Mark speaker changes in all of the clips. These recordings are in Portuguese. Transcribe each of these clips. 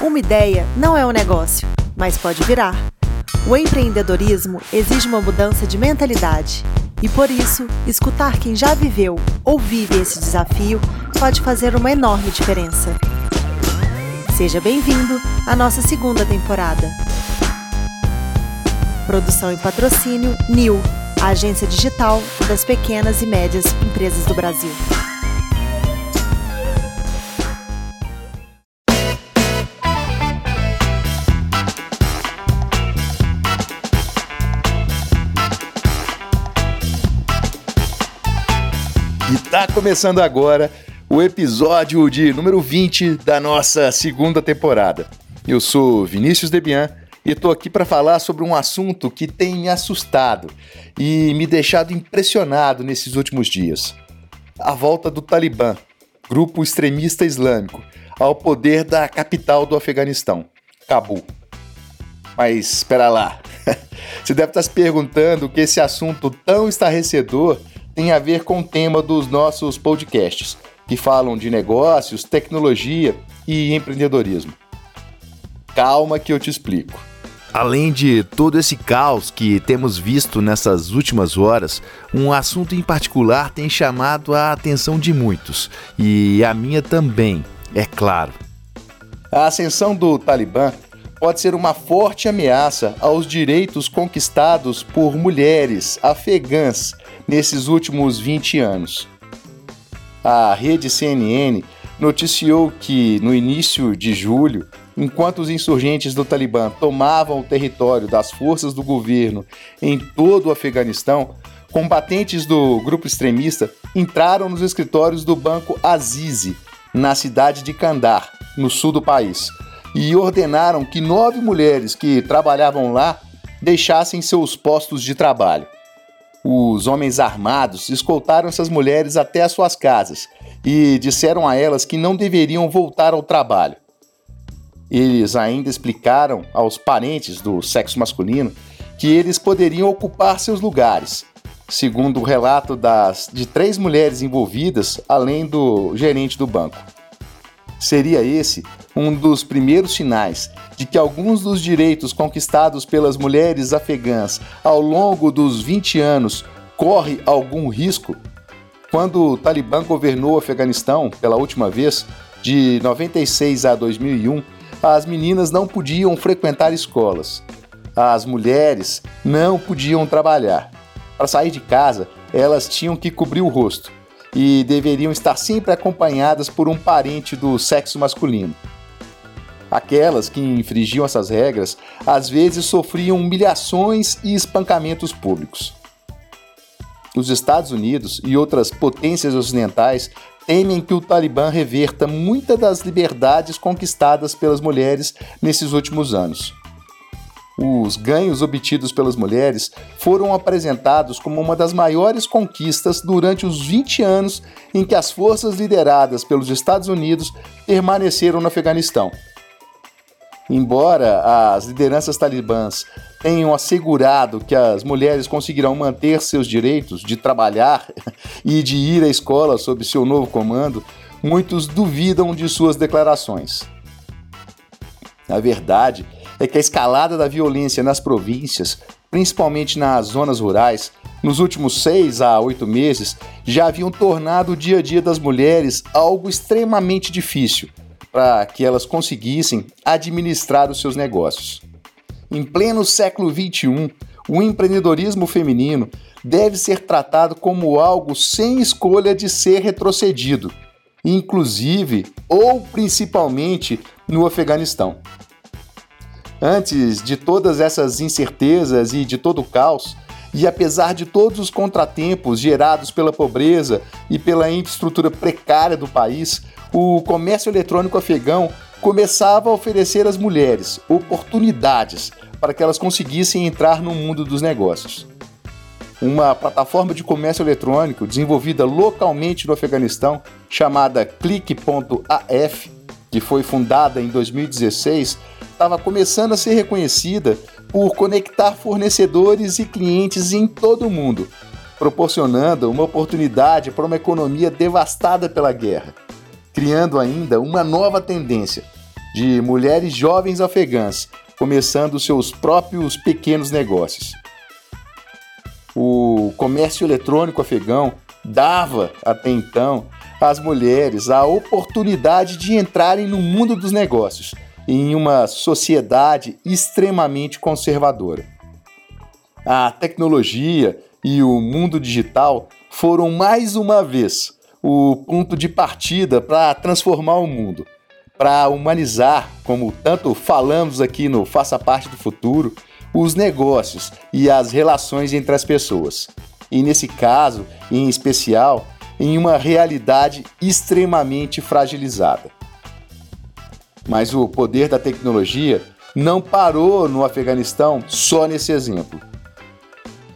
Speaker 1: Uma ideia não é um negócio, mas pode virar. O empreendedorismo exige uma mudança de mentalidade. E por isso, escutar quem já viveu ou vive esse desafio pode fazer uma enorme diferença. Seja bem-vindo à nossa segunda temporada. Produção e patrocínio NIL, a agência digital das pequenas e médias empresas do Brasil.
Speaker 2: Tá começando agora o episódio de número 20 da nossa segunda temporada. Eu sou Vinícius Debian e tô aqui para falar sobre um assunto que tem me assustado e me deixado impressionado nesses últimos dias. A volta do Talibã, grupo extremista islâmico, ao poder da capital do Afeganistão, Cabul. Mas espera lá. Você deve estar se perguntando que esse assunto tão estarrecedor tem a ver com o tema dos nossos podcasts, que falam de negócios, tecnologia e empreendedorismo. Calma que eu te explico. Além de todo esse caos que temos visto nessas últimas horas, um assunto em particular tem chamado a atenção de muitos, e a minha também, é claro. A ascensão do Talibã pode ser uma forte ameaça aos direitos conquistados por mulheres afegãs nesses últimos 20 anos. A rede CNN noticiou que, no início de julho, enquanto os insurgentes do Talibã tomavam o território das forças do governo em todo o Afeganistão, combatentes do grupo extremista entraram nos escritórios do Banco Azizi, na cidade de Kandar, no sul do país, e ordenaram que nove mulheres que trabalhavam lá deixassem seus postos de trabalho. Os homens armados escoltaram essas mulheres até as suas casas e disseram a elas que não deveriam voltar ao trabalho. Eles ainda explicaram aos parentes do sexo masculino que eles poderiam ocupar seus lugares, segundo o relato das, de três mulheres envolvidas, além do gerente do banco. Seria esse um dos primeiros sinais de que alguns dos direitos conquistados pelas mulheres afegãs ao longo dos 20 anos corre algum risco? Quando o Talibã governou o Afeganistão pela última vez, de 96 a 2001, as meninas não podiam frequentar escolas. As mulheres não podiam trabalhar. Para sair de casa, elas tinham que cobrir o rosto e deveriam estar sempre acompanhadas por um parente do sexo masculino. Aquelas que infringiam essas regras às vezes sofriam humilhações e espancamentos públicos. Os Estados Unidos e outras potências ocidentais temem que o Talibã reverta muitas das liberdades conquistadas pelas mulheres nesses últimos anos. Os ganhos obtidos pelas mulheres foram apresentados como uma das maiores conquistas durante os 20 anos em que as forças lideradas pelos Estados Unidos permaneceram no Afeganistão. Embora as lideranças talibãs tenham assegurado que as mulheres conseguirão manter seus direitos de trabalhar e de ir à escola sob seu novo comando, muitos duvidam de suas declarações. A verdade é que a escalada da violência nas províncias, principalmente nas zonas rurais, nos últimos seis a oito meses, já haviam tornado o dia a dia das mulheres algo extremamente difícil para que elas conseguissem administrar os seus negócios. Em pleno século XXI, o empreendedorismo feminino deve ser tratado como algo sem escolha de ser retrocedido, inclusive ou principalmente no Afeganistão. Antes de todas essas incertezas e de todo o caos, e apesar de todos os contratempos gerados pela pobreza e pela infraestrutura precária do país, o comércio eletrônico afegão começava a oferecer às mulheres oportunidades para que elas conseguissem entrar no mundo dos negócios. Uma plataforma de comércio eletrônico desenvolvida localmente no Afeganistão, chamada Click.af, que foi fundada em 2016, estava começando a ser reconhecida por conectar fornecedores e clientes em todo o mundo, proporcionando uma oportunidade para uma economia devastada pela guerra criando ainda uma nova tendência: de mulheres jovens afegãs começando seus próprios pequenos negócios. O comércio eletrônico afegão dava, até então, às mulheres a oportunidade de entrarem no mundo dos negócios em uma sociedade extremamente conservadora. A tecnologia e o mundo digital foram mais uma vez o ponto de partida para transformar o mundo, para humanizar, como tanto falamos aqui no Faça Parte do Futuro, os negócios e as relações entre as pessoas. E nesse caso, em especial, em uma realidade extremamente fragilizada. Mas o poder da tecnologia não parou no Afeganistão só nesse exemplo.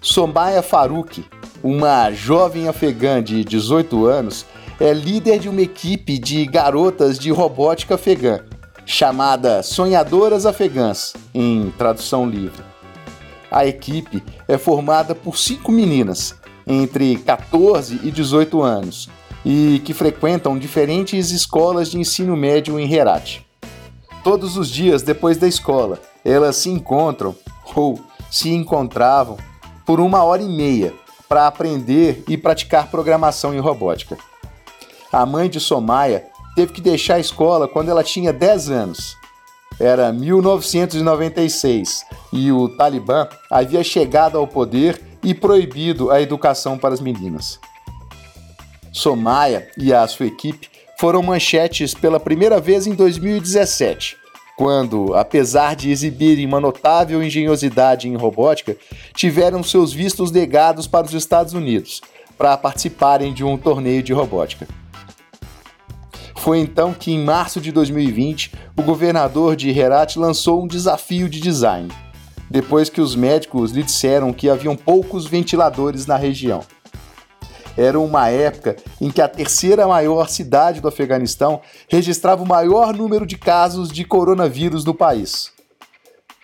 Speaker 2: Somaya Farouk, uma jovem afegã de 18 anos, é líder de uma equipe de garotas de robótica afegã, chamada Sonhadoras Afegãs, em tradução livre. A equipe é formada por cinco meninas, entre 14 e 18 anos, e que frequentam diferentes escolas de ensino médio em Herat. Todos os dias depois da escola, elas se encontram ou se encontravam por uma hora e meia para aprender e praticar programação em robótica. A mãe de Somaya teve que deixar a escola quando ela tinha 10 anos. Era 1996 e o Talibã havia chegado ao poder e proibido a educação para as meninas. Somaya e a sua equipe foram manchetes pela primeira vez em 2017, quando, apesar de exibirem uma notável engenhosidade em robótica, tiveram seus vistos negados para os Estados Unidos para participarem de um torneio de robótica. Foi então que, em março de 2020, o governador de Herat lançou um desafio de design, depois que os médicos lhe disseram que haviam poucos ventiladores na região. Era uma época em que a terceira maior cidade do Afeganistão registrava o maior número de casos de coronavírus no país.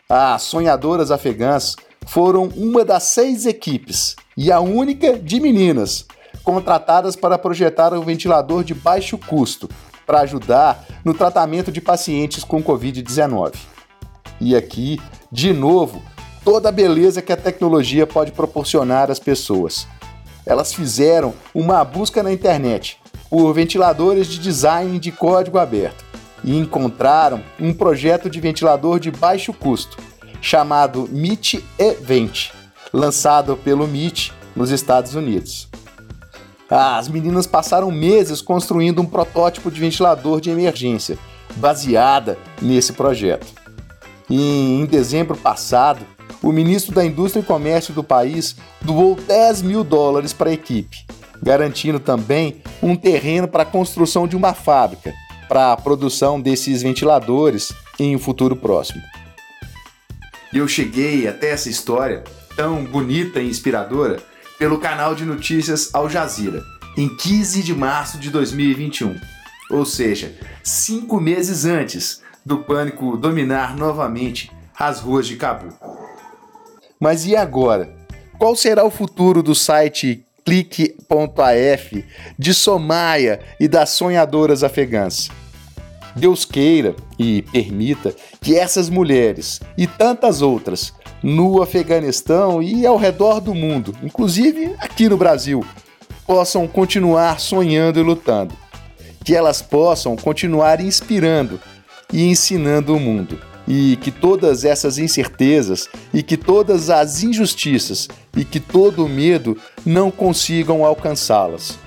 Speaker 2: As sonhadoras afegãs foram uma das seis equipes e a única de meninas contratadas para projetar um ventilador de baixo custo para ajudar no tratamento de pacientes com Covid-19. E aqui, de novo, toda a beleza que a tecnologia pode proporcionar às pessoas elas fizeram uma busca na internet por ventiladores de design de código aberto e encontraram um projeto de ventilador de baixo custo chamado MIT Event, lançado pelo MIT nos Estados Unidos. As meninas passaram meses construindo um protótipo de ventilador de emergência baseada nesse projeto. E em dezembro passado, o ministro da Indústria e Comércio do país doou 10 mil dólares para a equipe, garantindo também um terreno para a construção de uma fábrica para a produção desses ventiladores em um futuro próximo. Eu cheguei até essa história tão bonita e inspiradora pelo canal de notícias Al Jazeera, em 15 de março de 2021, ou seja, cinco meses antes do pânico dominar novamente as ruas de Cabul. Mas e agora? Qual será o futuro do site clique.af, de Somaia e das sonhadoras afegãs? Deus queira e permita que essas mulheres e tantas outras no Afeganistão e ao redor do mundo, inclusive aqui no Brasil, possam continuar sonhando e lutando. Que elas possam continuar inspirando e ensinando o mundo e que todas essas incertezas e que todas as injustiças e que todo o medo não consigam alcançá-las.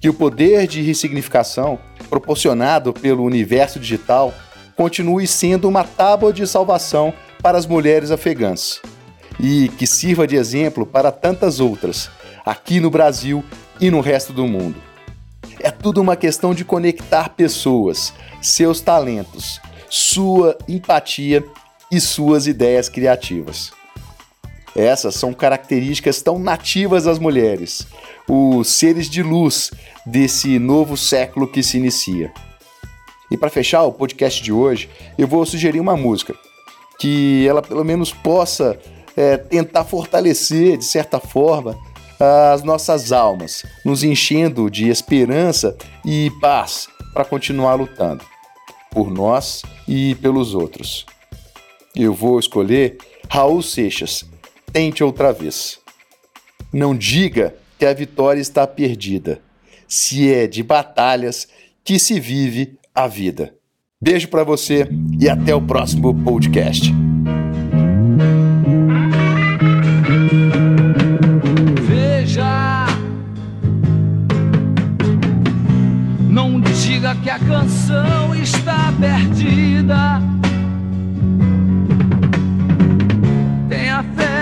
Speaker 2: Que o poder de ressignificação proporcionado pelo universo digital continue sendo uma tábua de salvação para as mulheres afegãs e que sirva de exemplo para tantas outras, aqui no Brasil e no resto do mundo. Tudo uma questão de conectar pessoas, seus talentos, sua empatia e suas ideias criativas. Essas são características tão nativas às mulheres, os seres de luz desse novo século que se inicia. E para fechar o podcast de hoje, eu vou sugerir uma música que ela pelo menos possa é, tentar fortalecer, de certa forma, as nossas almas, nos enchendo de esperança e paz para continuar lutando. por nós e pelos outros. Eu vou escolher Raul Seixas. Tente outra vez. Não diga que a vitória está perdida, se é de batalhas que se vive a vida. Beijo para você e até o próximo podcast. Não diga que a canção está perdida. Tenha fé.